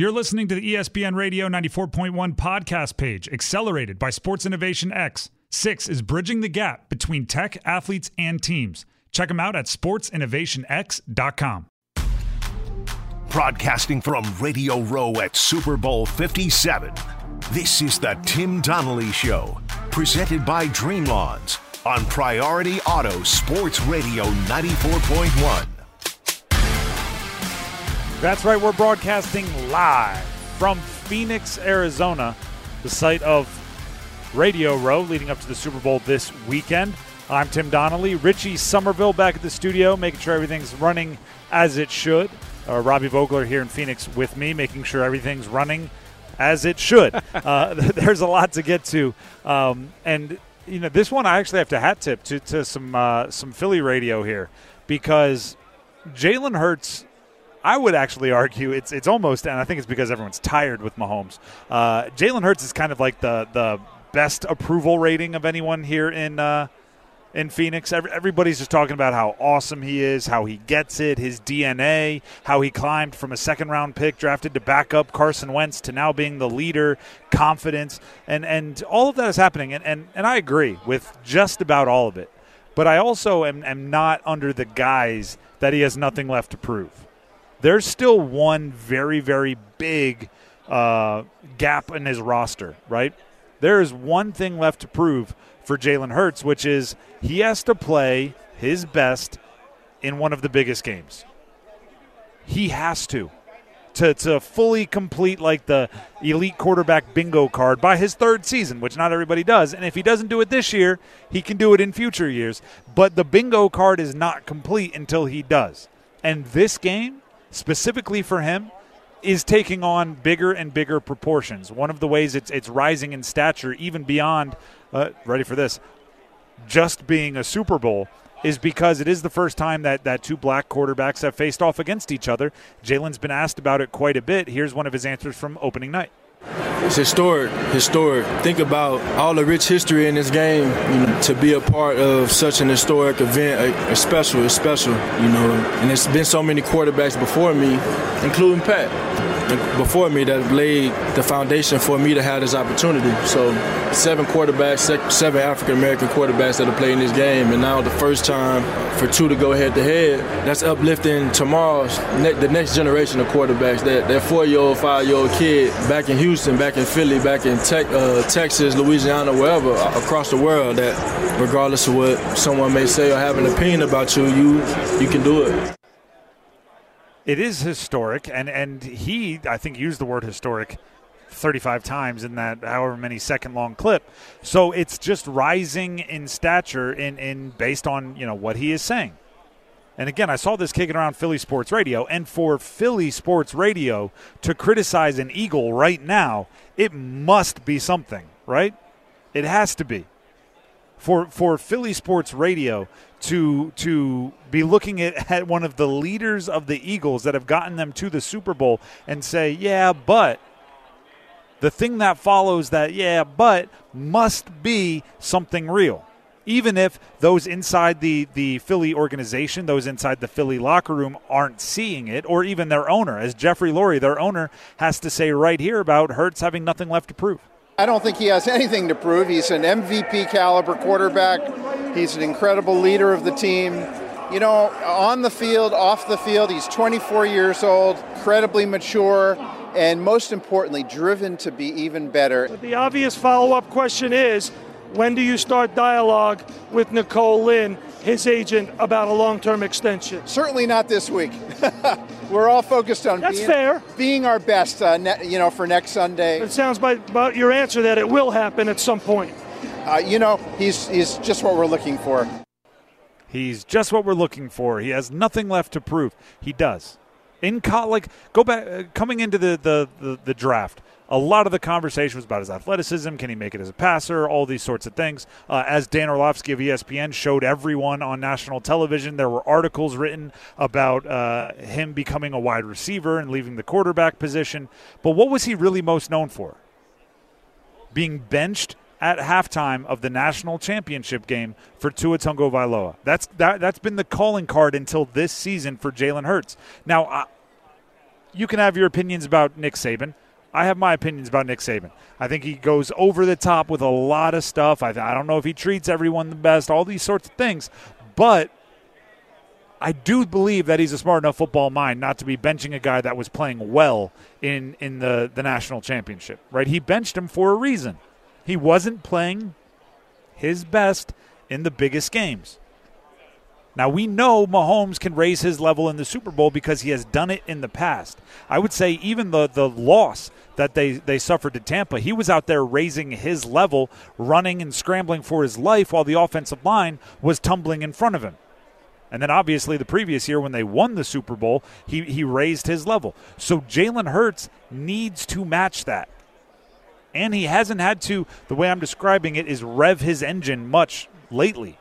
You're listening to the ESPN Radio 94.1 podcast page, accelerated by Sports Innovation X. Six is bridging the gap between tech, athletes, and teams. Check them out at sportsinnovationx.com. Broadcasting from Radio Row at Super Bowl 57. This is the Tim Donnelly Show, presented by Dream Lawns on Priority Auto Sports Radio 94.1. That's right, we're broadcasting live from Phoenix, Arizona, the site of Radio Row leading up to the Super Bowl this weekend. I'm Tim Donnelly. Richie Somerville back at the studio, making sure everything's running as it should. Uh, Robbie Vogler here in Phoenix with me, making sure everything's running as it should. uh, there's a lot to get to, um, and you know this one I actually have to hat tip to, to some uh, some Philly radio here because Jalen Hurts I would actually argue it's it's almost, and I think it's because everyone's tired with Mahomes. Uh, Jalen Hurts is kind of like the the best approval rating of anyone here in uh, in Phoenix. Every, everybody's just talking about how awesome he is, how he gets it, his DNA, how he climbed from a second round pick drafted to back up Carson Wentz to now being the leader, confidence, and and all of that is happening. And and, and I agree with just about all of it. But I also am, am not under the guise that he has nothing left to prove there's still one very, very big uh, gap in his roster, right? There is one thing left to prove for Jalen Hurts, which is he has to play his best in one of the biggest games. He has to. To, to fully complete like the elite quarterback bingo card by his third season, which not everybody does. And if he doesn't do it this year, he can do it in future years. But the bingo card is not complete until he does. And this game, specifically for him is taking on bigger and bigger proportions. One of the ways it's it's rising in stature, even beyond, uh, ready for this, just being a Super Bowl, is because it is the first time that that two black quarterbacks have faced off against each other. Jalen's been asked about it quite a bit. Here's one of his answers from opening night. It's historic, historic. Think about all the rich history in this game. You know, to be a part of such an historic event, it's special. It's special, you know. And there's been so many quarterbacks before me, including Pat, before me that laid the foundation for me to have this opportunity. So, seven quarterbacks, seven African American quarterbacks that are playing this game, and now the first time for two to go head to head. That's uplifting tomorrow's the next generation of quarterbacks. That that four-year-old, five-year-old kid back in Houston, back in Philly, back in te- uh, Texas, Louisiana, wherever across the world. That regardless of what someone may say or have an opinion about you, you you can do it. It is historic, and and he I think used the word historic 35 times in that however many second long clip. So it's just rising in stature in in based on you know what he is saying. And again, I saw this kicking around Philly Sports Radio, and for Philly Sports Radio to criticize an Eagle right now, it must be something, right? It has to be. For for Philly Sports Radio to to be looking at, at one of the leaders of the Eagles that have gotten them to the Super Bowl and say, "Yeah, but the thing that follows that, yeah, but must be something real." even if those inside the, the Philly organization, those inside the Philly locker room aren't seeing it, or even their owner, as Jeffrey Lurie, their owner, has to say right here about Hurts having nothing left to prove. I don't think he has anything to prove. He's an MVP caliber quarterback. He's an incredible leader of the team. You know, on the field, off the field, he's 24 years old, incredibly mature, and most importantly, driven to be even better. But the obvious follow up question is when do you start dialogue with Nicole Lynn, his agent, about a long term extension? Certainly not this week. We're all focused on That's being, fair. being our best, uh, ne- you know, for next Sunday. It sounds by, by your answer that it will happen at some point. Uh, you know, he's, he's just what we're looking for. He's just what we're looking for. He has nothing left to prove. He does. In co- like go back uh, coming into the, the, the, the draft a lot of the conversation was about his athleticism. Can he make it as a passer? All these sorts of things. Uh, as Dan Orlovsky of ESPN showed everyone on national television, there were articles written about uh, him becoming a wide receiver and leaving the quarterback position. But what was he really most known for? Being benched at halftime of the national championship game for Tua Tagovailoa. That's that, that's been the calling card until this season for Jalen Hurts. Now, I, you can have your opinions about Nick Saban. I have my opinions about Nick Saban. I think he goes over the top with a lot of stuff. I, I don't know if he treats everyone the best, all these sorts of things. But I do believe that he's a smart enough football mind not to be benching a guy that was playing well in, in the, the national championship, right? He benched him for a reason. He wasn't playing his best in the biggest games. Now, we know Mahomes can raise his level in the Super Bowl because he has done it in the past. I would say even the, the loss that they, they suffered to Tampa, he was out there raising his level, running and scrambling for his life while the offensive line was tumbling in front of him. And then obviously the previous year when they won the Super Bowl, he, he raised his level. So Jalen Hurts needs to match that. And he hasn't had to, the way I'm describing it, is rev his engine much lately.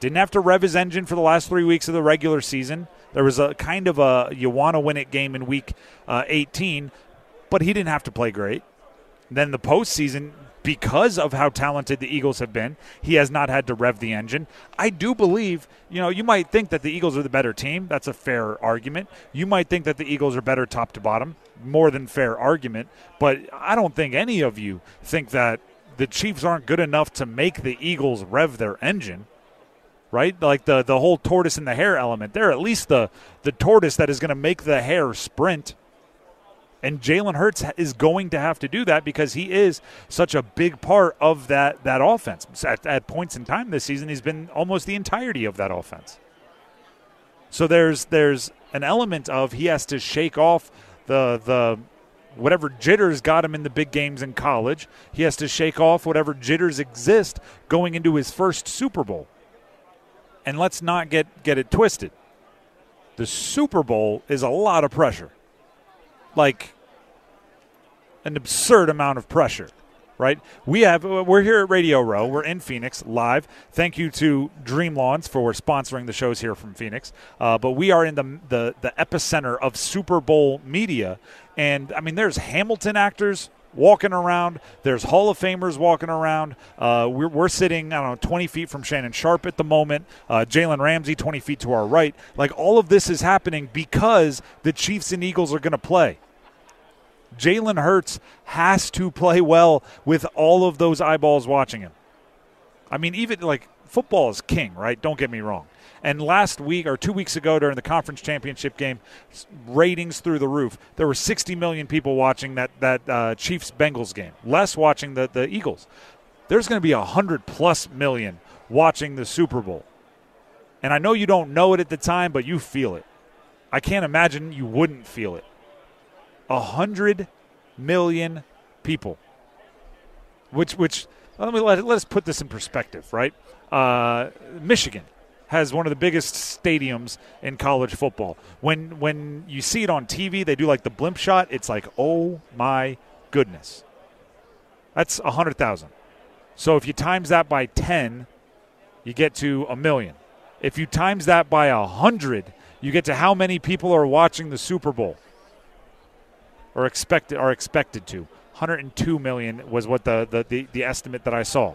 Didn't have to rev his engine for the last three weeks of the regular season. There was a kind of a you want to win it game in week uh, 18, but he didn't have to play great. Then the postseason, because of how talented the Eagles have been, he has not had to rev the engine. I do believe, you know, you might think that the Eagles are the better team. That's a fair argument. You might think that the Eagles are better top to bottom. More than fair argument. But I don't think any of you think that the Chiefs aren't good enough to make the Eagles rev their engine right? Like the the whole tortoise and the hare element. They're at least the the tortoise that is going to make the hare sprint. And Jalen Hurts is going to have to do that because he is such a big part of that that offense. At, at points in time this season, he's been almost the entirety of that offense. So there's there's an element of he has to shake off the the whatever jitters got him in the big games in college. He has to shake off whatever jitters exist going into his first Super Bowl. And let's not get, get it twisted. The Super Bowl is a lot of pressure. Like an absurd amount of pressure, right? We have we're here at Radio Row. We're in Phoenix live. Thank you to Dream Lawns for sponsoring the shows here from Phoenix. Uh, but we are in the, the the epicenter of Super Bowl media, and I mean, there's Hamilton actors walking around. There's Hall of Famers walking around. Uh, we're, we're, sitting, I don't know, 20 feet from Shannon Sharpe at the moment. Uh, Jalen Ramsey, 20 feet to our right. Like all of this is happening because the Chiefs and Eagles are going to play. Jalen Hurts has to play well with all of those eyeballs watching him. I mean, even like football is king, right? Don't get me wrong. And last week or two weeks ago during the conference championship game, ratings through the roof. There were 60 million people watching that that uh, Chiefs Bengals game, less watching the the Eagles. There's going to be a hundred plus million watching the Super Bowl. And I know you don't know it at the time, but you feel it. I can't imagine you wouldn't feel it. A hundred million people. Which, which let me let, let us put this in perspective, right? Uh, Michigan has one of the biggest stadiums in college football. When when you see it on TV, they do like the blimp shot. It's like, oh my goodness, that's a hundred thousand. So if you times that by ten, you get to a million. If you times that by a hundred, you get to how many people are watching the Super Bowl or expected are expected to. 102 million was what the, the, the, the estimate that I saw.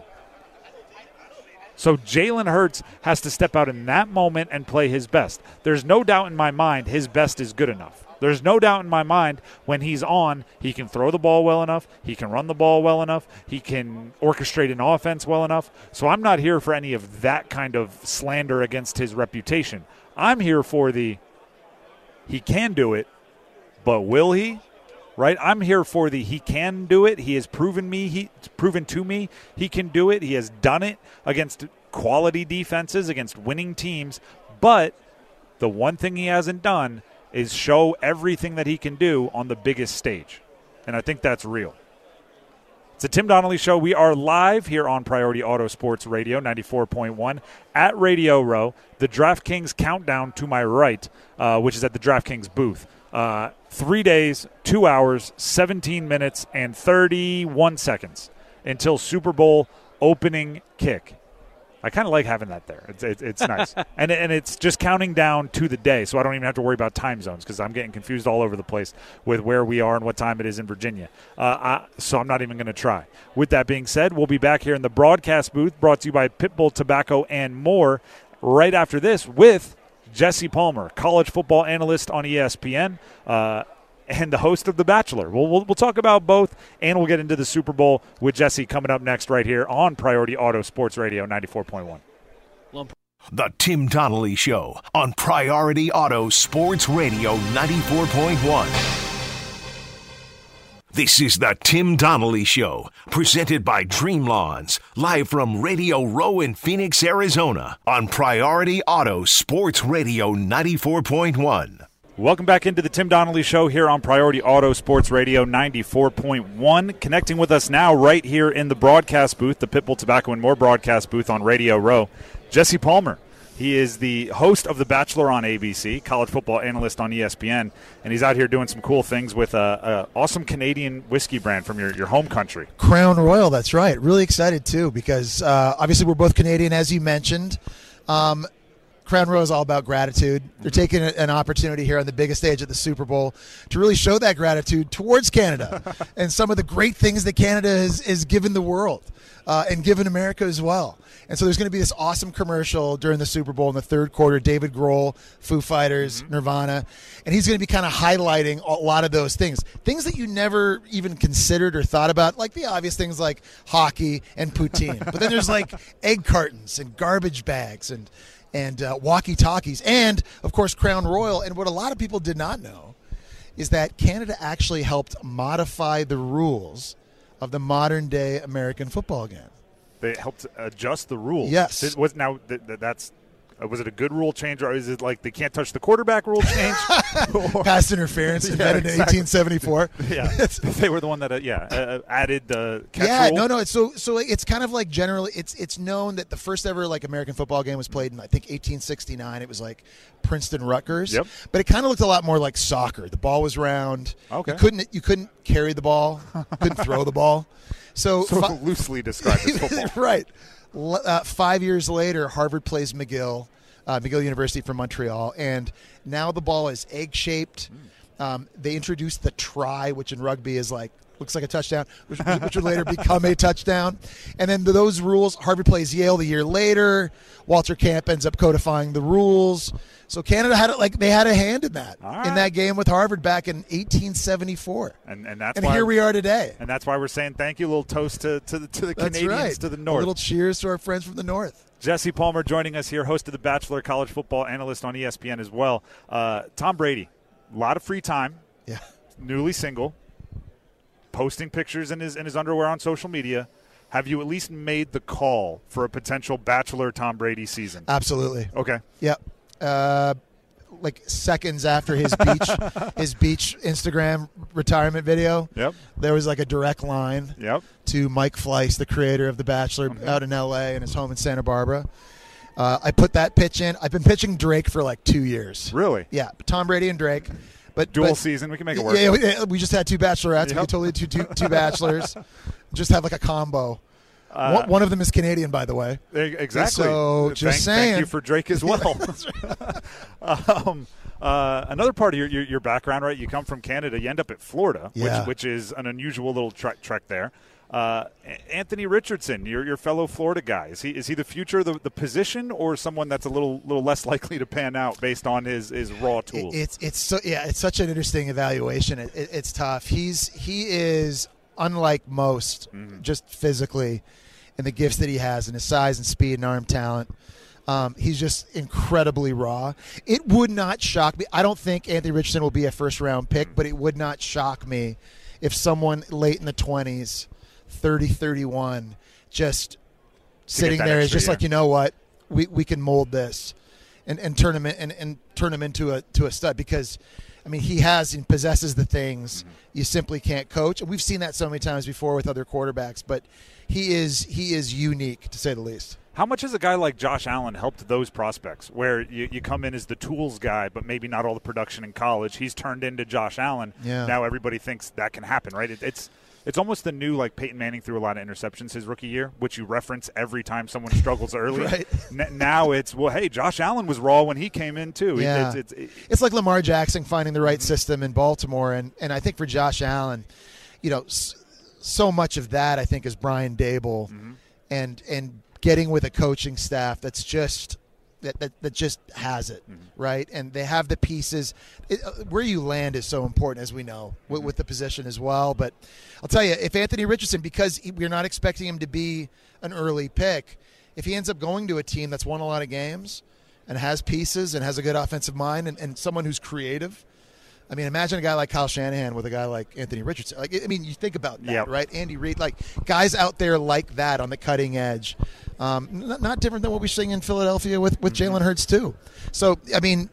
So Jalen Hurts has to step out in that moment and play his best. There's no doubt in my mind his best is good enough. There's no doubt in my mind when he's on, he can throw the ball well enough, he can run the ball well enough, he can orchestrate an offense well enough. So I'm not here for any of that kind of slander against his reputation. I'm here for the he can do it, but will he? Right? I'm here for the he can do it. He has proven me he proven to me he can do it. He has done it against quality defenses, against winning teams, but the one thing he hasn't done is show everything that he can do on the biggest stage. And I think that's real. It's a Tim Donnelly show. We are live here on Priority Auto Sports Radio 94.1 at Radio Row. The DraftKings countdown to my right, uh, which is at the DraftKings booth. Uh, three days, two hours, 17 minutes, and 31 seconds until Super Bowl opening kick. I kind of like having that there. It's, it's, it's nice. and, and it's just counting down to the day, so I don't even have to worry about time zones because I'm getting confused all over the place with where we are and what time it is in Virginia. Uh, I, so I'm not even going to try. With that being said, we'll be back here in the broadcast booth brought to you by Pitbull Tobacco and more right after this with Jesse Palmer, college football analyst on ESPN. Uh, and the host of The Bachelor. We'll, we'll, we'll talk about both, and we'll get into the Super Bowl with Jesse coming up next right here on Priority Auto Sports Radio 94.1. The Tim Donnelly Show on Priority Auto Sports Radio 94.1. This is the Tim Donnelly Show, presented by Dream Lawns, live from Radio Row in Phoenix, Arizona, on Priority Auto Sports Radio 94.1. Welcome back into the Tim Donnelly Show here on Priority Auto Sports Radio 94.1. Connecting with us now, right here in the broadcast booth, the Pitbull Tobacco and More broadcast booth on Radio Row, Jesse Palmer. He is the host of The Bachelor on ABC, college football analyst on ESPN, and he's out here doing some cool things with a, a awesome Canadian whiskey brand from your, your home country. Crown Royal, that's right. Really excited too because uh, obviously we're both Canadian, as you mentioned. Um, Crown Royal is all about gratitude. They're taking an opportunity here on the biggest stage at the Super Bowl to really show that gratitude towards Canada and some of the great things that Canada has, has given the world uh, and given America as well. And so there's going to be this awesome commercial during the Super Bowl in the third quarter. David Grohl, Foo Fighters, mm-hmm. Nirvana, and he's going to be kind of highlighting a lot of those things, things that you never even considered or thought about, like the obvious things like hockey and poutine. but then there's like egg cartons and garbage bags and and uh, walkie talkies, and of course Crown Royal. And what a lot of people did not know is that Canada actually helped modify the rules of the modern day American football game. They helped adjust the rules. Yes. It was now th- th- that's was it a good rule change or is it like they can't touch the quarterback rule change? Pass interference invented yeah, exactly. in 1874. yeah, they were the one that uh, yeah uh, added the yeah rule. no no it's so so it's kind of like generally it's it's known that the first ever like American football game was played in I think 1869. It was like Princeton Rutgers. Yep. But it kind of looked a lot more like soccer. The ball was round. Okay. You couldn't you couldn't carry the ball. couldn't throw the ball. So, so fi- loosely described as football. right. Uh, five years later, Harvard plays McGill, uh, McGill University from Montreal, and now the ball is egg shaped. Mm. Um, they introduced the try, which in rugby is like looks like a touchdown, which, which would later become a touchdown. And then those rules, Harvard plays Yale the year later. Walter Camp ends up codifying the rules. So Canada had it like they had a hand in that right. in that game with Harvard back in 1874. And and that's and why, here we are today. And that's why we're saying thank you. A little toast to to the, to the Canadians right. to the north. A little cheers to our friends from the north. Jesse Palmer joining us here, host of the Bachelor, college football analyst on ESPN as well. Uh, Tom Brady, a lot of free time. Yeah. Newly single, posting pictures in his in his underwear on social media. Have you at least made the call for a potential Bachelor Tom Brady season? Absolutely. Okay. Yep. Uh, like seconds after his beach his beach Instagram retirement video. Yep. There was like a direct line. Yep. To Mike Fleiss, the creator of The Bachelor, mm-hmm. out in L.A. and his home in Santa Barbara. Uh, I put that pitch in. I've been pitching Drake for like two years. Really? Yeah. Tom Brady and Drake. But dual but, season, we can make it work. Yeah, we, we just had two bachelorettes. Yep. We could totally do two, two bachelors. just have like a combo. Uh, one, one, of them is Canadian, by the way. Exactly. So just thank, saying. Thank you for Drake as well. um, uh, another part of your, your, your background, right? You come from Canada. You end up at Florida, yeah. which which is an unusual little trek trek there. Uh, Anthony Richardson, your your fellow Florida guy, is he is he the future of the, the position, or someone that's a little little less likely to pan out based on his, his raw tools? It's it's so yeah, it's such an interesting evaluation. It, it, it's tough. He's he is unlike most, mm-hmm. just physically, and the gifts that he has, and his size and speed and arm talent. Um, he's just incredibly raw. It would not shock me. I don't think Anthony Richardson will be a first round pick, but it would not shock me if someone late in the 20s, 30, 31, just sitting there is just like, you know what, we, we can mold this and, and turn him in, and, and turn him into a to a stud because I mean, he has and possesses the things mm-hmm. you simply can't coach, and we've seen that so many times before with other quarterbacks. But he is he is unique to say the least. How much has a guy like Josh Allen helped those prospects, where you, you come in as the tools guy, but maybe not all the production in college? He's turned into Josh Allen. Yeah. Now everybody thinks that can happen, right? It, it's it's almost the new like Peyton Manning threw a lot of interceptions his rookie year, which you reference every time someone struggles early. right. N- now it's well, hey, Josh Allen was raw when he came in too. Yeah. It's, it's, it's like Lamar Jackson finding the right system in Baltimore, and and I think for Josh Allen, you know, so much of that I think is Brian Daboll, mm-hmm. and and getting with a coaching staff that's just that, that, that just has it, right? And they have the pieces. It, uh, where you land is so important, as we know, with, with the position as well. But I'll tell you, if Anthony Richardson, because he, we're not expecting him to be an early pick, if he ends up going to a team that's won a lot of games and has pieces and has a good offensive mind and, and someone who's creative. I mean, imagine a guy like Kyle Shanahan with a guy like Anthony Richardson. Like, I mean, you think about that, Yep. right? Andy Reid, like guys out there like that on the cutting edge. Um, not, not different than what we're seeing in Philadelphia with with Jalen Hurts too. So, I mean,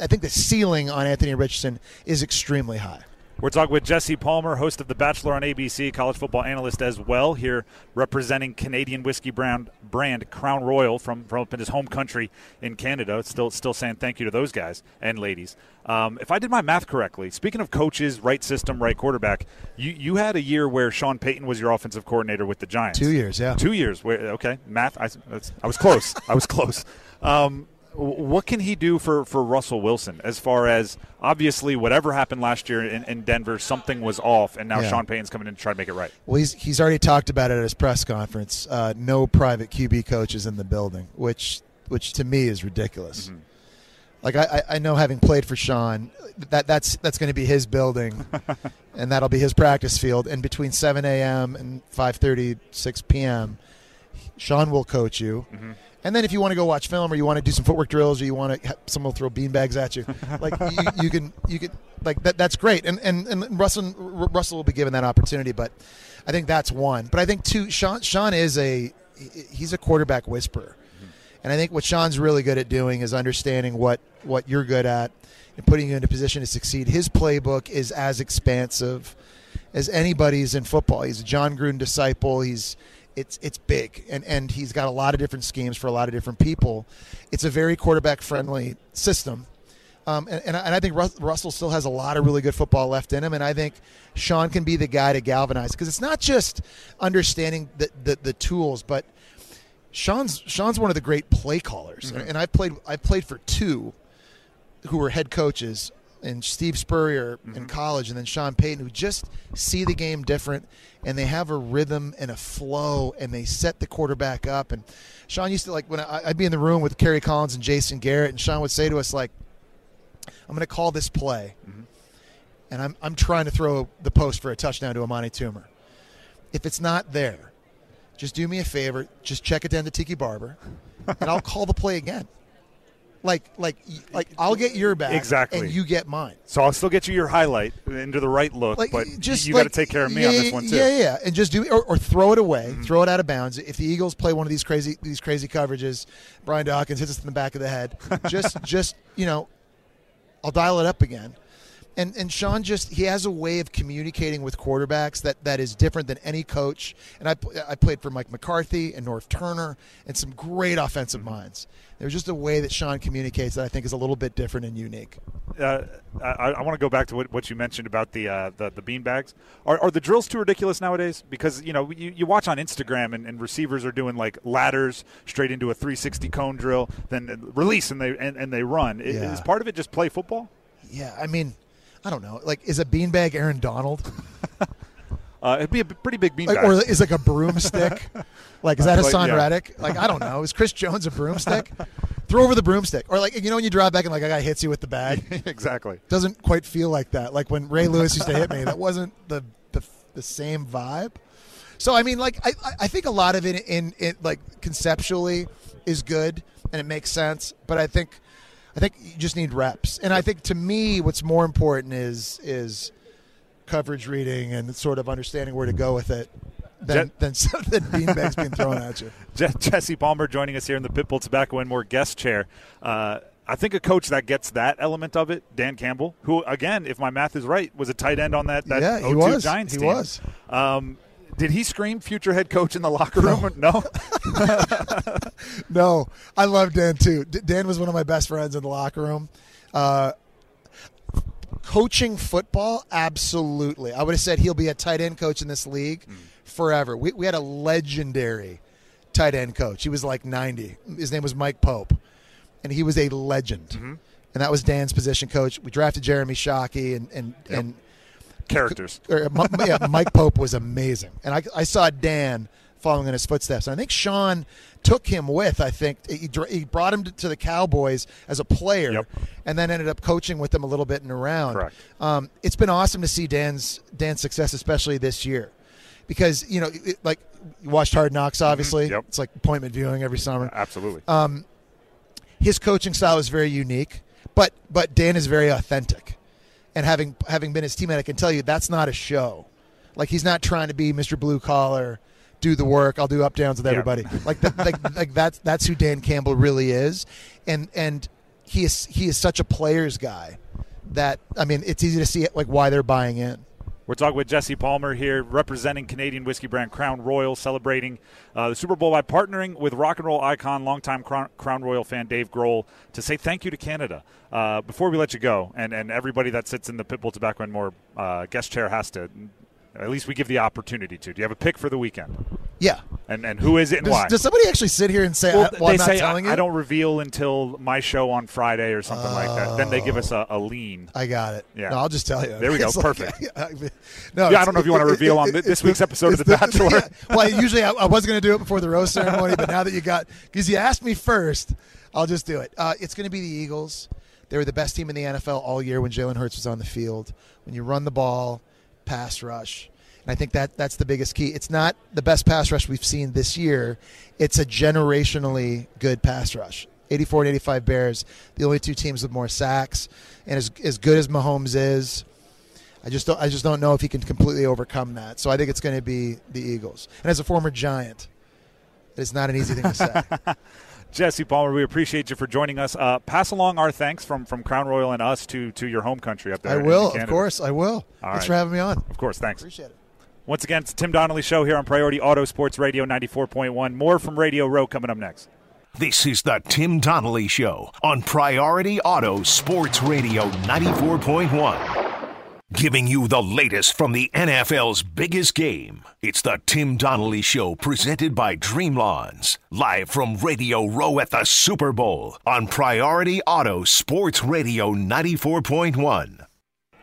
I think the ceiling on Anthony Richardson is extremely high. We're talking with Jesse Palmer, host of The Bachelor on ABC, college football analyst as well, here representing Canadian whiskey brand, brand Crown Royal from, from up in his home country in Canada. Still, still saying thank you to those guys and ladies. Um, if I did my math correctly, speaking of coaches, right system, right quarterback, you, you had a year where Sean Payton was your offensive coordinator with the Giants. Two years, yeah. Two years. Where, okay, math. I, that's, I was close. I was close. Um, what can he do for, for Russell Wilson as far as obviously whatever happened last year in, in Denver, something was off, and now Yeah. Sean Payton's coming in to try to make it right. Well, he's he's already talked about it at his press conference. Uh, no private QB coaches in the building, which which to me is ridiculous. Like I, I- know, having played for Sean, that that's that's going to be his building, and that'll be his practice field. And between 7 a.m. and 5:30, 6 p.m., Sean will coach you. And then if you want to go watch film, or you want to do some footwork drills, or you want to, someone will throw beanbags at you, like you, you can, you can, like that. That's great. And and and Russell Russell will be given that opportunity. But I think that's one. But I think two. Sean Sean is a he's a quarterback whisperer. And I think what Sean's really good at doing is understanding what, what you're good at and putting you in a position to succeed. His playbook is as expansive as anybody's in football. He's a Jon Gruden disciple. He's it's it's big. And, and he's got a lot of different schemes for a lot of different people. It's a very quarterback friendly system. Um, and, and, I, and I think Rus- Russell still has a lot of really good football left in him, and I think Sean can be the guy to galvanize. Because it's not just understanding the, the, the tools, but Sean's Sean's one of the great play callers, and, and I played I played for two who were head coaches, and Steve Spurrier in mm-hmm. college, and then Sean Payton, who just see the game different, and they have a rhythm and a flow, and they set the quarterback up. And Sean used to like when I, I'd be in the room with Kerry Collins and Jason Garrett, and Sean would say to us like, "I'm going to call this play, mm-hmm. and I'm I'm trying to throw the post for a touchdown to Amani Toomer. If it's not there." just do me a favor, just check it down to Tiki Barber, and I'll call the play again. Like, like, like I'll get your back, Exactly. and you get mine. So I'll still get you your highlight into the right look, Like, but just you got to take care of me yeah, on this one too. Yeah, yeah, and just do or, or throw it away, Mm-hmm. throw it out of bounds. If the Eagles play one of these crazy these crazy coverages, Brian Dawkins hits us in the back of the head. Just, just you know, I'll dial it up again. And and Sean just he has a way of communicating with quarterbacks that, that is different than any coach. And I I played for Mike McCarthy and Norv Turner and some great offensive minds. There's just a way that Sean communicates that I think is a little bit different and unique. uh, I, I want to go back to what, what you mentioned about the uh, the, the bean bags. Are, are the drills too ridiculous nowadays? Because you know you, you watch on Instagram and, and receivers are doing like ladders straight into a 360 cone drill, then release and they and, and they run. Yeah. Is part of it just play football? Yeah, I mean, I don't know. Like, is a beanbag Aaron Donald? Uh, it'd be a pretty big bean Like, or is like a broomstick? like, is that Like, Haason yeah. Reddick? Like, I don't know. Is Chris Jones a broomstick? Throw over the broomstick, or like you know when you drive back and like a guy hits you with the bag. exactly. Doesn't quite feel like that. Like when Ray Lewis used to hit me, that wasn't the the, the same vibe. So I mean, like I, I- I think a lot of it in it like conceptually is good and it makes sense, but I think I think you just need reps. And I think to me, what's more important is is coverage reading and sort of understanding where to go with it than Jet- than, than beanbags being thrown at you. Je- Jesse Palmer joining us here in the Pitbull Tobacco and More guest chair. Uh, I think a coach that gets that element of it, Dan Campbell, who again, if my math is right, was a tight end on that that Yeah, he 02 was. Giants He team. was. Um, did he scream future head coach in the locker room? No. No, I love Dan too. D- Dan was one of my best friends in the locker room. Uh, coaching football, absolutely. I would have said he'll be a tight end coach in this league forever. We, we had a legendary tight end coach. He was like 90. His name was Mike Pope, and he was a legend. And that was Dan's position coach. We drafted Jeremy Shockey and and and Characters. uh, yeah, Mike Pope was amazing, and I, I saw Dan following in his footsteps. And I think Sean took him with. I think he, he brought him to, the Cowboys as a player, Yep. and then ended up coaching with them a little bit and around. Correct. Um, it's been awesome to see Dan's Dan's success, especially this year, because you know, it, like you watched Hard Knocks. Obviously, Yep. it's like appointment viewing every summer. Absolutely. His coaching style is very unique, but but Dan is very authentic, and having having been his teammate, I can tell you that's not a show. Like he's not trying to be Mr. Blue Collar, do the work. I'll do up downs with Yeah. everybody. Like, that, like like that's that's who Dan Campbell really is, and and he is he is such a players guy that I mean it's easy to see like why they're buying in. We're talking with Jesse Palmer here, representing Canadian whiskey brand Crown Royal, celebrating uh, the Super Bowl by partnering with rock and roll icon, longtime Crown, Crown Royal fan Dave Grohl, to say thank you to Canada. Uh, before we let you go, and, and everybody that sits in the Pitbull Tobacco and More uh, guest chair has to, at least we give the opportunity to. Do you have a pick for the weekend? Yeah. And and who is it and Does, why? does somebody actually sit here and say, well, I, well, they I'm not say telling I, you? I don't reveal until my show on Friday or something like that. Then they give us a, a lean. I got it. Yeah. No, I'll just tell you. There we go. It's like- Perfect. no, Yeah, I don't know if you wanna reveal on this it's week's episode of The Bachelor. yeah. Well, usually I, I was going to do it before the rose ceremony, but now that you got, because you asked me first, I'll just do it. Uh, it's going to be the Eagles. They were the best team in the NFL all year when Jalen Hurts was on the field. When you run the ball, pass rush. And I think that that's the biggest key. It's not the best pass rush we've seen this year. It's a generationally good pass rush. 84 and 85 Bears, the only two teams with more sacks, and as as good as Mahomes is, I just don't I just don't know if he can completely overcome that. So I think it's going to be the Eagles. And as a former Giant, it's not an easy thing to say. Jesse Palmer, we appreciate you for joining us. Uh, pass along our thanks from, from Crown Royal and us to, to your home country up there. I in will, of course, I will. All Thanks right. for having me on. Of course, thanks. Appreciate it. Once again, it's Tim Donnelly Show here on Priority Auto Sports Radio 94.1. More from Radio Row coming up next. This is the Tim Donnelly Show on Priority Auto Sports Radio 94.1. Giving you the latest from the NFL's biggest game. It's the Tim Donnelly Show presented by Dream Lawns. Live from Radio Row at the Super Bowl on Priority Auto Sports Radio 94.1.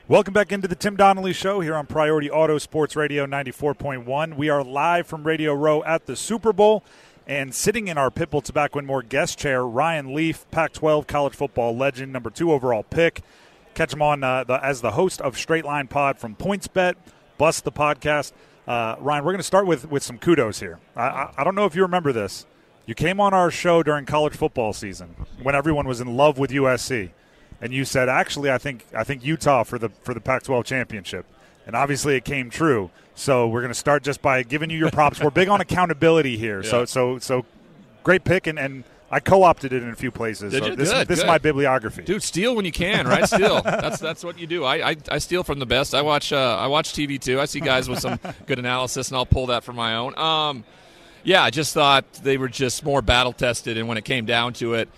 Welcome back into the Tim Donnelly Show here on Priority Auto Sports Radio 94.1. We are live from Radio Row at the Super Bowl. And sitting in our Pitbull Tobacco and More guest chair, Ryan Leaf, Pac 12 college football legend, number two overall pick. Catch him on uh, the, as the host of Straight Line Pod from PointsBet, Bust the podcast. Uh, Ryan, we're going to start with, with some kudos here. I, I, I don't know if you remember this. You came on our show during college football season when everyone was in love with USC and you said actually I think I think Utah for the for the Pac-12 championship, and obviously it came true. So we're going to start just by giving you your props. we're big on accountability here, so so so great pick, and, and I co-opted it in a few places. Did so you? This, Good, this is my bibliography. Dude, steal when you can, right? Steal. that's that's what you do. I, I, I steal from the best. I watch uh, I watch TV too. I see guys with some good analysis, and I'll pull that for my own. Um, yeah, I just thought they were just more battle tested, and when it came down to it,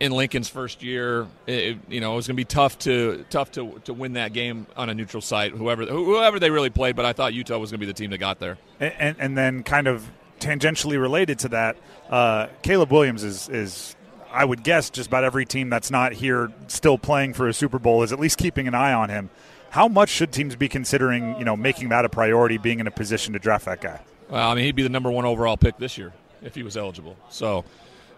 in Lincoln's first year, it, you know, it was going to be tough to tough to to win that game on a neutral site. Whoever whoever they really played, but I thought Utah was going to be the team that got there. and, and, and then kind of tangentially related to that, uh, Caleb Williams is is I would guess just about every team that's not here still playing for a Super Bowl is at least keeping an eye on him. How much should teams be considering, you know, making that a priority, being in a position to draft that guy? Well, I mean, he'd be the number one overall pick this year if he was eligible. So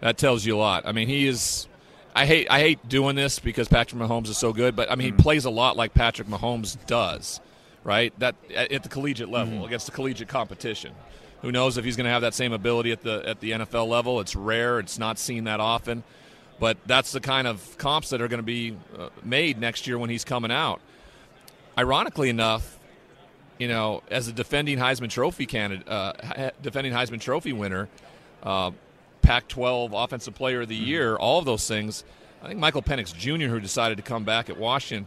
that tells you a lot. I mean, he is. I hate I hate doing this because Patrick Mahomes is so good, but I mean, he plays a lot like Patrick Mahomes does, right? That at at the collegiate level against the collegiate competition. Who knows if he's going to have that same ability at the at the NFL level? It's rare. It's not seen that often, but that's the kind of comps that are going to be uh, made next year when he's coming out. Ironically enough, you know, as a defending Heisman Trophy candidate, uh, defending Heisman Trophy winner, uh, Pac-12 Offensive Player of the Year, all of those things. I think Michael Penix Jr., who decided to come back at Washington,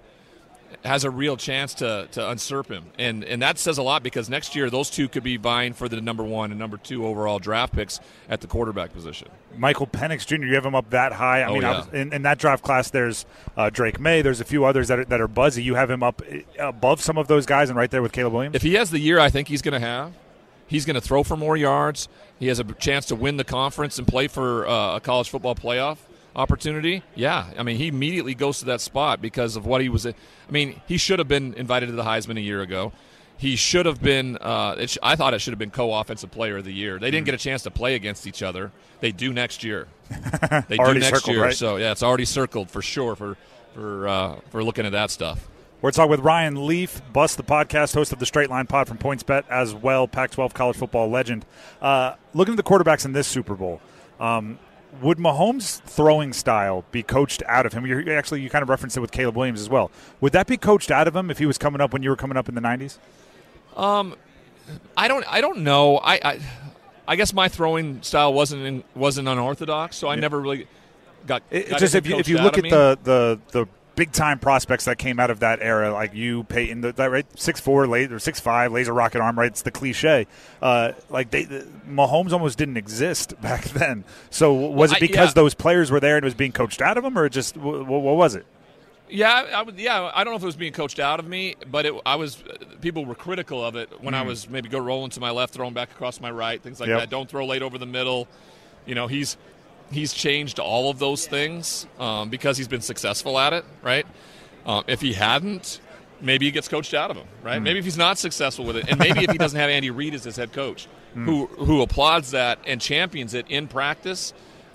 has a real chance to to usurp him, and and that says a lot because next year those two could be vying for the number one and number two overall draft picks at the quarterback position. Michael Penix Jr. You have him up that high. I Oh, mean, yeah. in, in that draft class, there's uh, Drake Maye. There's a few others that are, that are buzzy. You have him up uh, above some of those guys, and right there with Caleb Williams. If he has the year I think he's going to have, he's going to throw for more yards. He has a chance to win the conference and play for uh, a college football playoff opportunity. Yeah, I mean, he immediately goes to that spot because of what he was. I mean, he should have been invited to the Heisman a year ago. he should have been. Uh, sh- I thought it should have been co-offensive player of the year. They didn't get a chance to play against each other. They do next year. They do next circled, year. right? So yeah, it's already circled for sure for for uh, for looking at that stuff. We're talking with Ryan Leaf, Bust the podcast, host of the Straight Line Pod from Points Bet, as well, Pac-12 college football legend. Uh, looking at the quarterbacks in this Super Bowl, um, would Mahomes' throwing style be coached out of him? you actually, you kind of referenced it with Caleb Williams as well. Would that be coached out of him if he was coming up when you were coming up in the '90s? Um, I don't. I don't know. I. I, I guess my throwing style wasn't in, wasn't unorthodox, so I never really got. It, got just if you if you look at me. the the the big time prospects that came out of that era, like you, Peyton, the, that right six four laser six five laser rocket arm, right? It's the cliche. Uh, like they, the, Mahomes almost didn't exist back then. So was Well, it I- because yeah. those players were there and it was being coached out of them, or just what, what was it? Yeah, I would. Yeah, I don't know if it was being coached out of me, but it, I was. People were critical of it when I was maybe go rolling to my left, throwing back across my right, things like Yep. that. Don't throw late over the middle. You know, he's he's changed all of those things um, because he's been successful at it. Right? Um, if he hadn't, maybe he gets coached out of him. Right? Maybe if he's not successful with it, and maybe if he doesn't have Andy Reid as his head coach, who who applauds that and champions it in practice.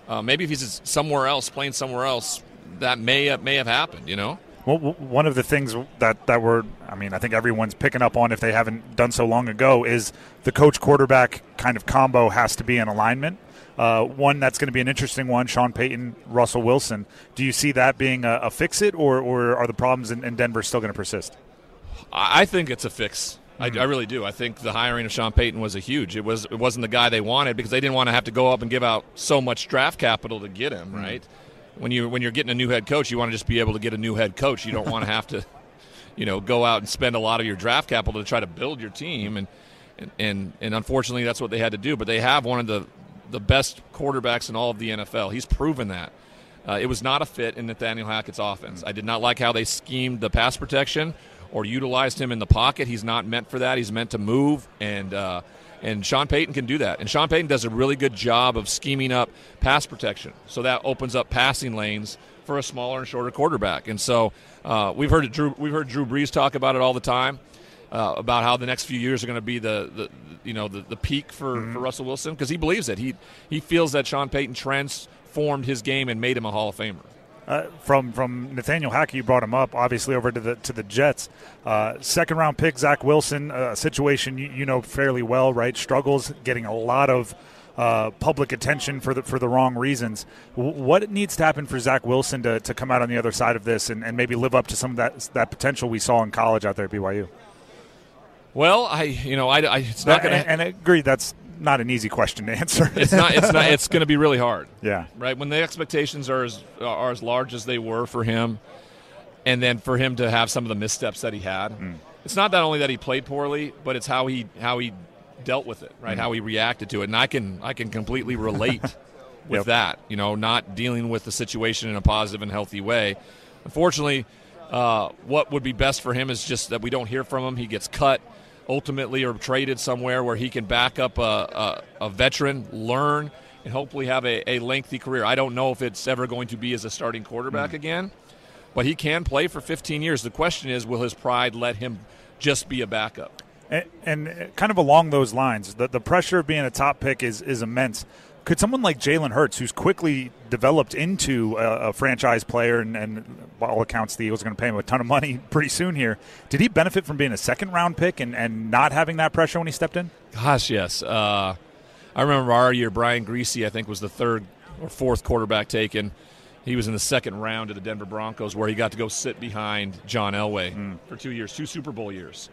Uh, maybe if he's somewhere else, playing somewhere else, that may have, may have happened. You know. Well, one of the things that that we're, I mean, I think everyone's picking up on if they haven't done so long ago is the coach quarterback kind of combo has to be in alignment. Uh, one that's going to be an interesting one: Sean Payton, Russell Wilson. Do you see that being a, a fix it, or, or are the problems in, in Denver still going to persist? I think it's a fix. I, I really do. I think the hiring of Sean Payton was a huge. It was. It wasn't the guy they wanted because they didn't want to have to go up and give out so much draft capital to get him. Right. When you when you're getting a new head coach, you want to just be able to get a new head coach. You don't want to have to, you know, go out and spend a lot of your draft capital to try to build your team. And and and, and unfortunately, that's what they had to do. But they have one of the the best quarterbacks in all of the NFL. He's proven that. Uh, it was not a fit in Nathaniel Hackett's offense. I did not like how they schemed the pass protection or utilized him in the pocket. He's not meant for that. He's meant to move, and uh, and Sean Payton can do that. And Sean Payton does a really good job of scheming up pass protection, so that opens up passing lanes for a smaller and shorter quarterback. And so uh, we've heard Drew. We've heard Drew Brees talk about it all the time. Uh, about how the next few years are going to be the, the you know the, the peak for, for Russell Wilson because he believes it. He he feels that Sean Payton transformed his game and made him a Hall of Famer. Uh, from from Nathaniel Hackett, you brought him up, obviously over to the to the Jets. Uh, second round pick Zach Wilson, a situation you, you know fairly well, right? Struggles getting a lot of uh, public attention for the for the wrong reasons. W- what needs to happen for Zach Wilson to, to come out on the other side of this and, and maybe live up to some of that that potential we saw in college out there at BYU? Well, I you know I, I it's not going to and I agree that's not an easy question to answer. it's not it's not it's going to be really hard. yeah. right? When the expectations are as are as large as they were for him, and then for him to have some of the missteps that he had, it's not that only that he played poorly, but it's how he how he dealt with it, right? How he reacted to it, and I can I can completely relate with Yep. that. You know, not dealing with the situation in a positive and healthy way. Unfortunately, uh, what would be best for him is just that we don't hear from him. He gets cut ultimately or traded somewhere where he can back up a, a, a veteran, learn, and hopefully have a, a lengthy career. I don't know if it's ever going to be as a starting quarterback hmm. again, but he can play for 15 years. The question is, will his pride let him just be a backup? And, and kind of along those lines, the, the pressure of being a top pick is, is immense. Could someone like Jalen Hurts, who's quickly developed into a, a franchise player, and, and by all accounts, the Eagles are going to pay him a ton of money pretty soon here, did he benefit from being a second round pick and, and not having that pressure when he stepped in? Gosh, yes. Uh, I remember our year, Brian Griese, I think, was the third or fourth quarterback taken. He was in the second round of the Denver Broncos, where he got to go sit behind John Elway for two years, two Super Bowl years.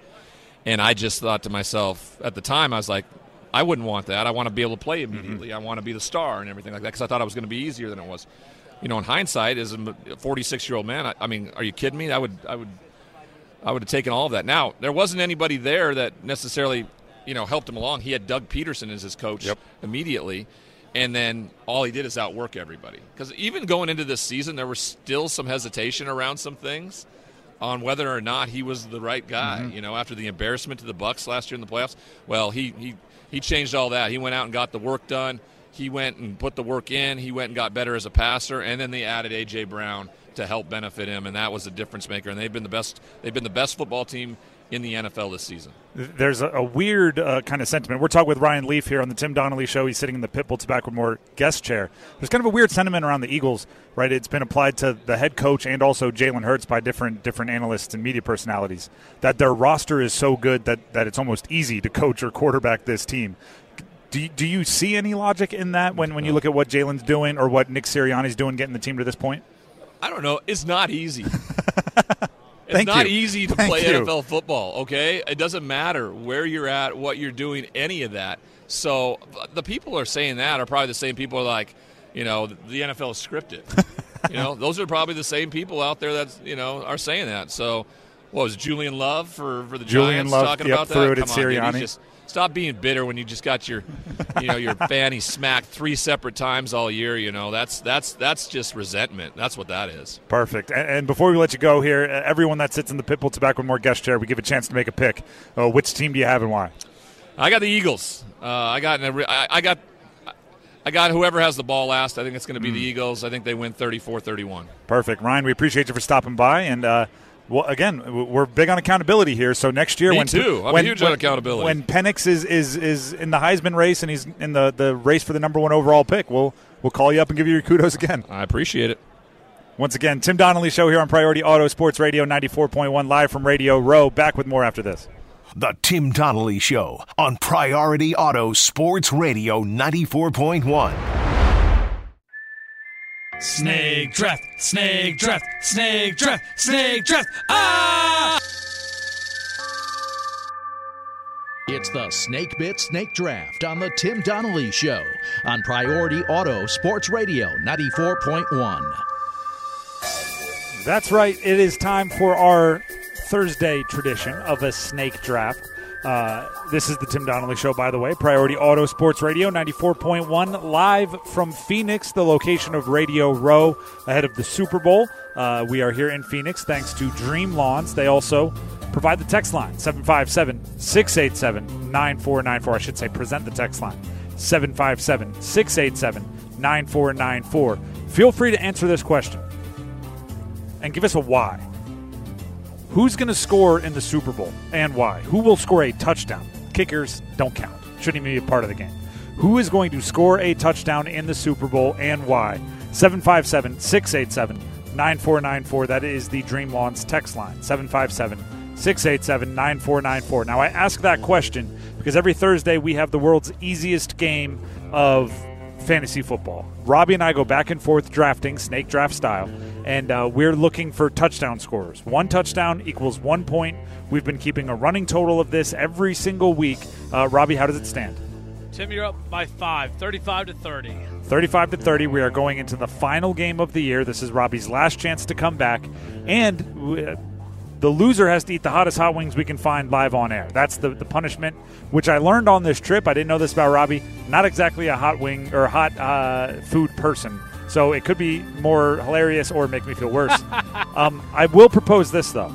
And I just thought to myself at the time, I was like, I wouldn't want that. I want to be able to play mm-hmm. immediately. I want to be the star and everything like that because I thought it was going to be easier than it was. You know, in hindsight, as a 46 year old man, I, I mean, are you kidding me? I would, I would, I would have taken all of that. Now, there wasn't anybody there that necessarily, you know, helped him along. He had Doug Pederson as his coach immediately, and then all he did is outwork everybody. Because even going into this season, there was still some hesitation around some things on whether or not he was the right guy. Mm-hmm. You know, after the embarrassment to the Bucs last year in the playoffs, well, he he he changed all that. He went out and got the work done. He went and put the work in. He went and got better as a passer, and then they added AJ Brown to help benefit him, and that was a difference maker. And they've been the best. They've been the best football team in the NFL this season. There's a, a weird uh, kind of sentiment. We're talking with Ryan Leaf here on the Tim Donnelly Show. He's sitting in the Pitbull Tobacco More guest chair. There's kind of a weird sentiment around the Eagles, right? It's been applied to the head coach and also Jalen Hurts by different different analysts and media personalities that their roster is so good that, that it's almost easy to coach or quarterback this team. Do you, do you see any logic in that when, when you look at what Jalen's doing or what Nick Sirianni's doing getting the team to this point? I don't know. It's not easy. It's Thank not you. easy to Thank play you. NFL football, okay? It doesn't matter where you're at, what you're doing, any of that. So the people who are saying that are probably the same people are like, you know, the NFL is scripted. you know, those are probably the same people out there that, you know, are saying that. So what was it, Julian Love for, for the Julian Giants Love, talking yep, about that? threw it at Come on, dude, he's just- Stop being bitter when you just got your, you know, your fanny smacked three separate times all year. You know, that's that's that's just resentment. That's what that is. Perfect. And, and before we let you go here, everyone that sits in the Pitbull Tobacco More guest chair, we give a chance to make a pick. Uh, which team do you have and why? I got the Eagles. Uh, I got an- I I got I got whoever has the ball last. I think it's going to be the Eagles. I think they win 34-31. Perfect. Ryan, we appreciate you for stopping by. And uh, well, again, we're big on accountability here. So next year, Me when too. I'm when, huge when, on accountability. When Penix is, is is in the Heisman race and he's in the, the race for the number one overall pick, we'll we'll call you up and give you your kudos again. I appreciate it. Once again, Tim Donnelly show here on Priority Auto Sports Radio 94.1 live from Radio Row. Back with more after this. The Tim Donnelly Show on Priority Auto Sports Radio 94.1. Snake draft, snake draft, snake draft, snake draft. Ah! It's the Snake Bit Snake Draft on the Tim Donnelly Show on Priority Auto Sports Radio 94.1. That's right. It is time for our Thursday tradition of a snake draft. Uh, this is the Tim Donnelly Show, by the way. Priority Auto Sports Radio 94.1, live from Phoenix, the location of Radio Row ahead of the Super Bowl. Uh, we are here in Phoenix thanks to Dream Lawns. They also provide the text line 757 687 9494. I should say, present the text line 757 687 9494. Feel free to answer this question and give us a why. Who's going to score in the Super Bowl and why? Who will score a touchdown? Kickers don't count. Shouldn't even be a part of the game. Who is going to score a touchdown in the Super Bowl and why? 757 687 9494. That is the Dream Lawns text line 757 687 9494. Now, I ask that question because every Thursday we have the world's easiest game of fantasy football. Robbie and I go back and forth drafting, snake draft style, and uh, we're looking for touchdown scorers. One touchdown equals one point. We've been keeping a running total of this every single week. Uh, Robbie, how does it stand? Tim, you're up by five, 35 to 30. 35 to 30. We are going into the final game of the year. This is Robbie's last chance to come back. And the loser has to eat the hottest hot wings we can find live on air. That's the, the punishment, which I learned on this trip. I didn't know this about Robbie. Not exactly a hot wing or hot uh, food person. So it could be more hilarious or make me feel worse. um, I will propose this, though.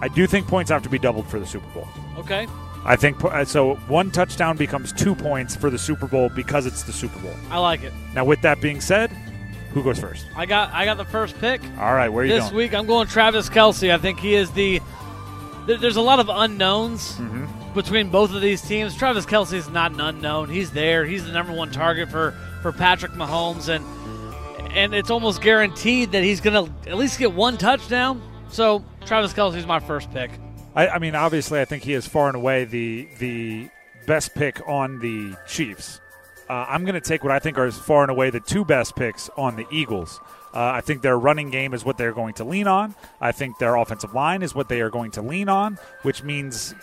I do think points have to be doubled for the Super Bowl. Okay. I think uh, so. One touchdown becomes two points for the Super Bowl because it's the Super Bowl. I like it. Now, with that being said, who goes first? I got I got the first pick. All right, where are you this going? week I'm going Travis Kelce. I think he is the. there- There's a lot of unknowns Mm-hmm. between both of these teams. Travis Kelce is not an unknown. He's there. He's the number one target for for Patrick Mahomes, and and it's almost guaranteed that he's going to at least get one touchdown. So Travis Kelce is my first pick. I, I mean, obviously, I think he is far and away the the best pick on the Chiefs. Uh, I'm going to take what I think are as far and away the two best picks on the Eagles. Uh, I think their running game is what they're going to lean on. I think their offensive line is what they are going to lean on, which means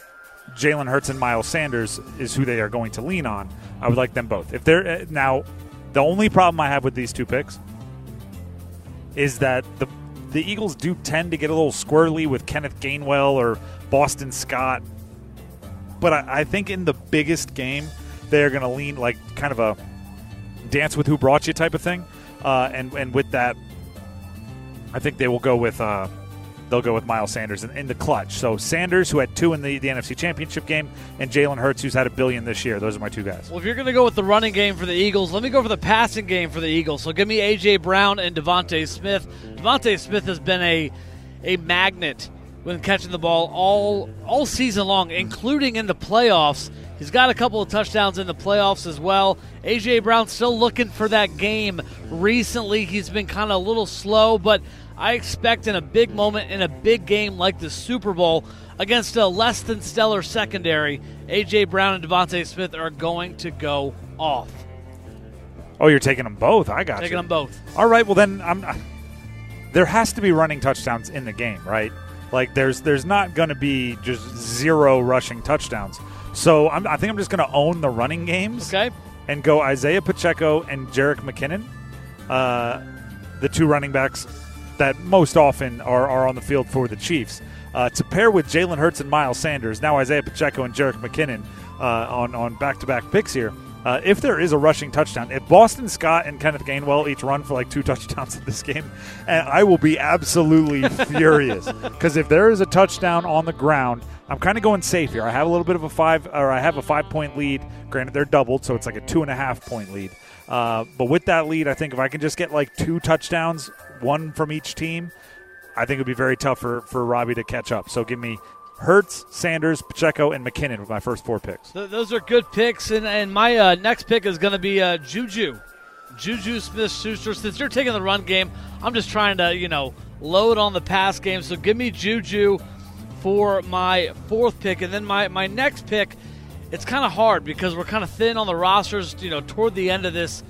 Jalen Hurts and Miles Sanders is who they are going to lean on. I would like them both. If they're uh, now, the only problem I have with these two picks is that the the Eagles do tend to get a little squirrely with Kenneth Gainwell or Boston Scott. But I, I think in the biggest game, they're going to lean like kind of a dance with who brought you type of thing. Uh, and and with that, I think they will go with uh, they'll go with Miles Sanders in, in the clutch. So Sanders, who had two in the, the NFC Championship game, and Jalen Hurts, who's had a billion this year. Those are my two guys. Well, if you're going to go with the running game for the Eagles, let me go for the passing game for the Eagles. So give me A.J. Brown and DeVonta Smith. DeVonta Smith has been a a magnet when catching the ball all all season long, including in the playoffs. He's got a couple of touchdowns in the playoffs as well. AJ Brown still looking for that game. Recently, he's been kind of a little slow, but I expect in a big moment in a big game like the Super Bowl against a less than stellar secondary, AJ Brown and DeVonta Smith are going to go off. Oh, you're taking them both. I got Taking you. them both. All right. Well, then I'm. There has to be running touchdowns in the game, right? Like there's there's not going to be just zero rushing touchdowns. So I'm, I think I'm just going to own the running games. Okay. And go Isaiah Pacheco and Jerick McKinnon, uh, the two running backs that most often are, are on the field for the Chiefs. Uh, to pair with Jalen Hurts and Miles Sanders, now Isaiah Pacheco and Jerick McKinnon uh, on on back to back picks here. Uh, if there is a rushing touchdown, if Boston Scott and Kenneth Gainwell each run for like two touchdowns in this game, and I will be absolutely furious because if there is a touchdown on the ground, I'm kind of going safe here. I have a little bit of a five, or I have a five point lead. Granted, they're doubled, so it's like a two and a half point lead. Uh, but with that lead, I think if I can just get like two touchdowns, one from each team, I think it would be very tough for, for Robbie to catch up. So give me Hurts, Sanders, Pacheco, and McKinnon with my first four picks. Th- those are good picks, and, and my uh, next pick is going to be uh, Juju. Juju Smith Schuster. Since you're taking the run game, I'm just trying to, you know, load on the pass game. So give me Juju for my fourth pick. And then my, my next pick, it's kind of hard because we're kind of thin on the rosters, you know, toward the end of this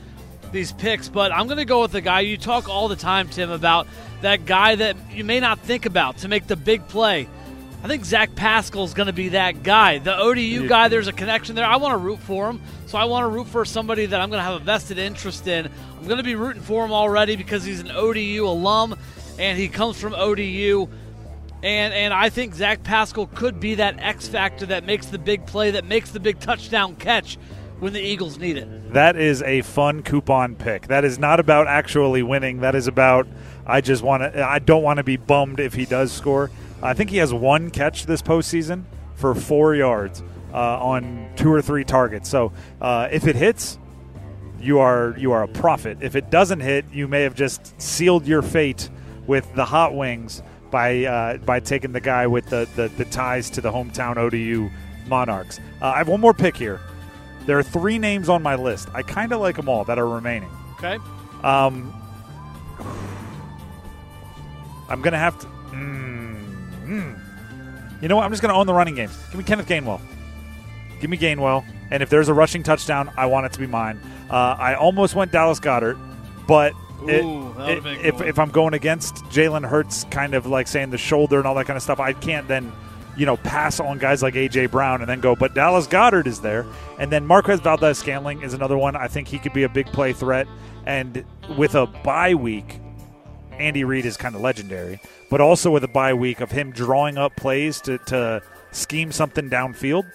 these picks, but I'm going to go with the guy you talk all the time, Tim, about that guy that you may not think about to make the big play. I think Zach Pascal is going to be that guy. The ODU guy, there's a connection there. I want to root for him. So I want to root for somebody that I'm going to have a vested interest in. I'm going to be rooting for him already because he's an ODU alum and he comes from ODU. And and I think Zach Pascal could be that X factor that makes the big play, that makes the big touchdown catch when the Eagles need it. That is a fun coupon pick. That is not about actually winning. That is about I just want to. I don't want to be bummed if he does score. I think he has one catch this postseason for four yards uh, on two or three targets. So uh, if it hits, you are you are a prophet. If it doesn't hit, you may have just sealed your fate with the hot wings by uh, by taking the guy with the, the, the ties to the hometown ODU Monarchs. Uh, I have one more pick here. There are three names on my list. I kind of like them all that are remaining. Okay. Um, I'm gonna have to. Mm, mm. You know what? I'm just gonna own the running games. Give me Kenneth Gainwell. Give me Gainwell. And if there's a rushing touchdown, I want it to be mine. Uh, I almost went Dallas Goedert, but it- Ooh, that it- been if, if I'm going against Jalen Hurts, kind of like saying the shoulder and all that kind of stuff, I can't then, you know, pass on guys like AJ Brown and then go. But Dallas Goedert is there, and then Marquez Valdes-Scantling is another one. I think he could be a big play threat, and with a bye week, Andy Reid is kind of legendary, but also with a bye week of him drawing up plays to, to scheme something downfield.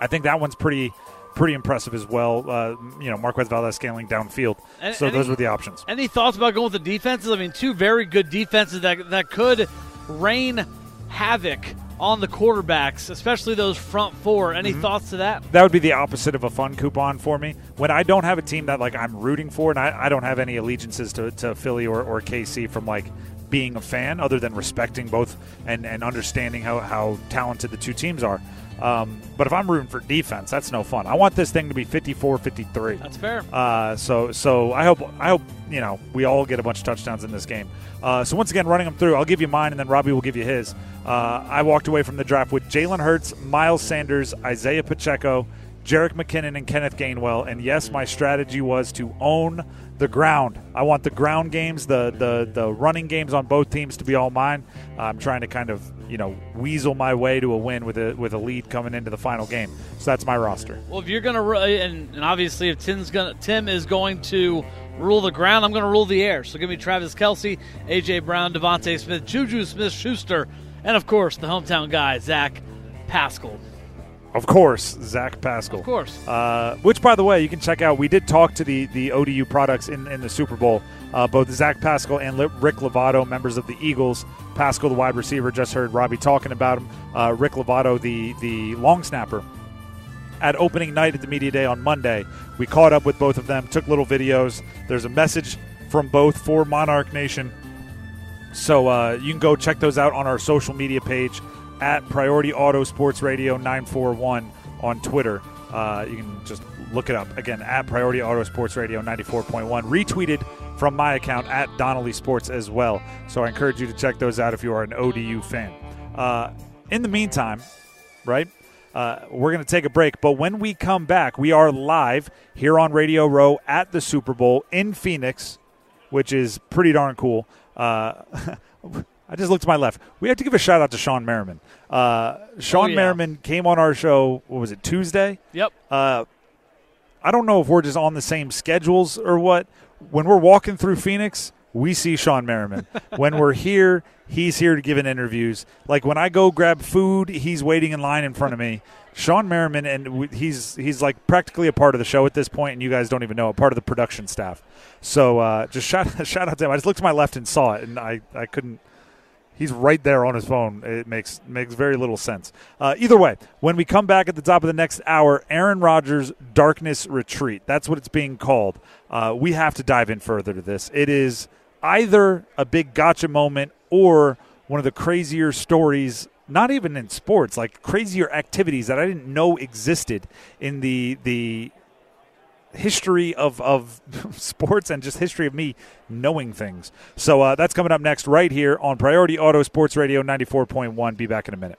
I think that one's pretty pretty impressive as well. Uh, you know, Marquez Valdez scaling downfield. And- so and those were the options. Any thoughts about going with the defenses? I mean, two very good defenses that that could rain havoc on the quarterbacks, especially those front four. Any Mm-hmm. thoughts to that? That would be the opposite of a fun coupon for me. When I don't have a team that like I'm rooting for, and I, I don't have any allegiances to, to Philly or, or KC from like being a fan, other than respecting both and, and understanding how, how talented the two teams are. Um, but if I'm rooting for defense, that's no fun. I want this thing to be 54-53. That's fair. Uh, so so I hope I hope you know we all get a bunch of touchdowns in this game. Uh, so once again, running them through, I'll give you mine, and then Robbie will give you his. Uh, I walked away from the draft with Jalen Hurts, Miles Sanders, Isaiah Pacheco, Jerick McKinnon, and Kenneth Gainwell. And yes, my strategy was to own the ground. I want the ground games, the the the running games on both teams to be all mine. I'm trying to kind of you know weasel my way to a win with a with a lead coming into the final game. So that's my roster. Well, if you're gonna uh, and, and obviously if Tim's gonna Tim is going to rule the ground, I'm gonna rule the air. So give me Travis Kelce, AJ Brown, DeVonta Smith, Juju Smith Schuster, and of course the hometown guy Zach Pascal. Of course, Zach Pascal. Of course. Uh, which, by the way, you can check out. We did talk to the, the ODU products in, in the Super Bowl. Uh, both Zach Pascal and Rick Lovato, members of the Eagles. Pascal, the wide receiver, just heard Robbie talking about him. Uh, Rick Lovato, the, the long snapper. At opening night at the Media Day on Monday, we caught up with both of them, took little videos. There's a message from both for Monarch Nation so uh, you can go check those out on our social media page at Priority Auto Sports Radio 941 on Twitter. Uh, you can just look it up again at Priority Auto Sports Radio 94.1. Retweeted from my account at Donnelly Sports as well. So I encourage you to check those out if you are an ODU fan. Uh, in the meantime, right? Uh, we're going to take a break, but when we come back, we are live here on Radio Row at the Super Bowl in Phoenix, which is pretty darn cool. I just looked to my left. We have to give a shout out to Shawne Merriman. Uh, Shawne Oh, yeah. Merriman came on our show. What was it Tuesday? Yep. Uh, I don't know if we're just on the same schedules or what. When we're walking through Phoenix, we see Shawne Merriman. when we're here, he's here to give an interviews. Like when I go grab food, he's waiting in line in front of me. Shawne Merriman, and he's he's like practically a part of the show at this point, and you guys don't even know, a part of the production staff. So uh, just shout shout out to him. I just looked to my left and saw it, and I, I couldn't He's right there on his phone. It makes makes very little sense. Uh, either way, when we come back at the top of the next hour, Aaron Rodgers' Darkness Retreat. That's what it's being called. Uh, we have to dive in further to this. It is either a big gotcha moment or one of the crazier stories. Not even in sports, like crazier activities that I didn't know existed in the the history of, of sports and just history of me knowing things. So uh, that's coming up next right here on Priority Auto Sports Radio 94.1. Be back in a minute.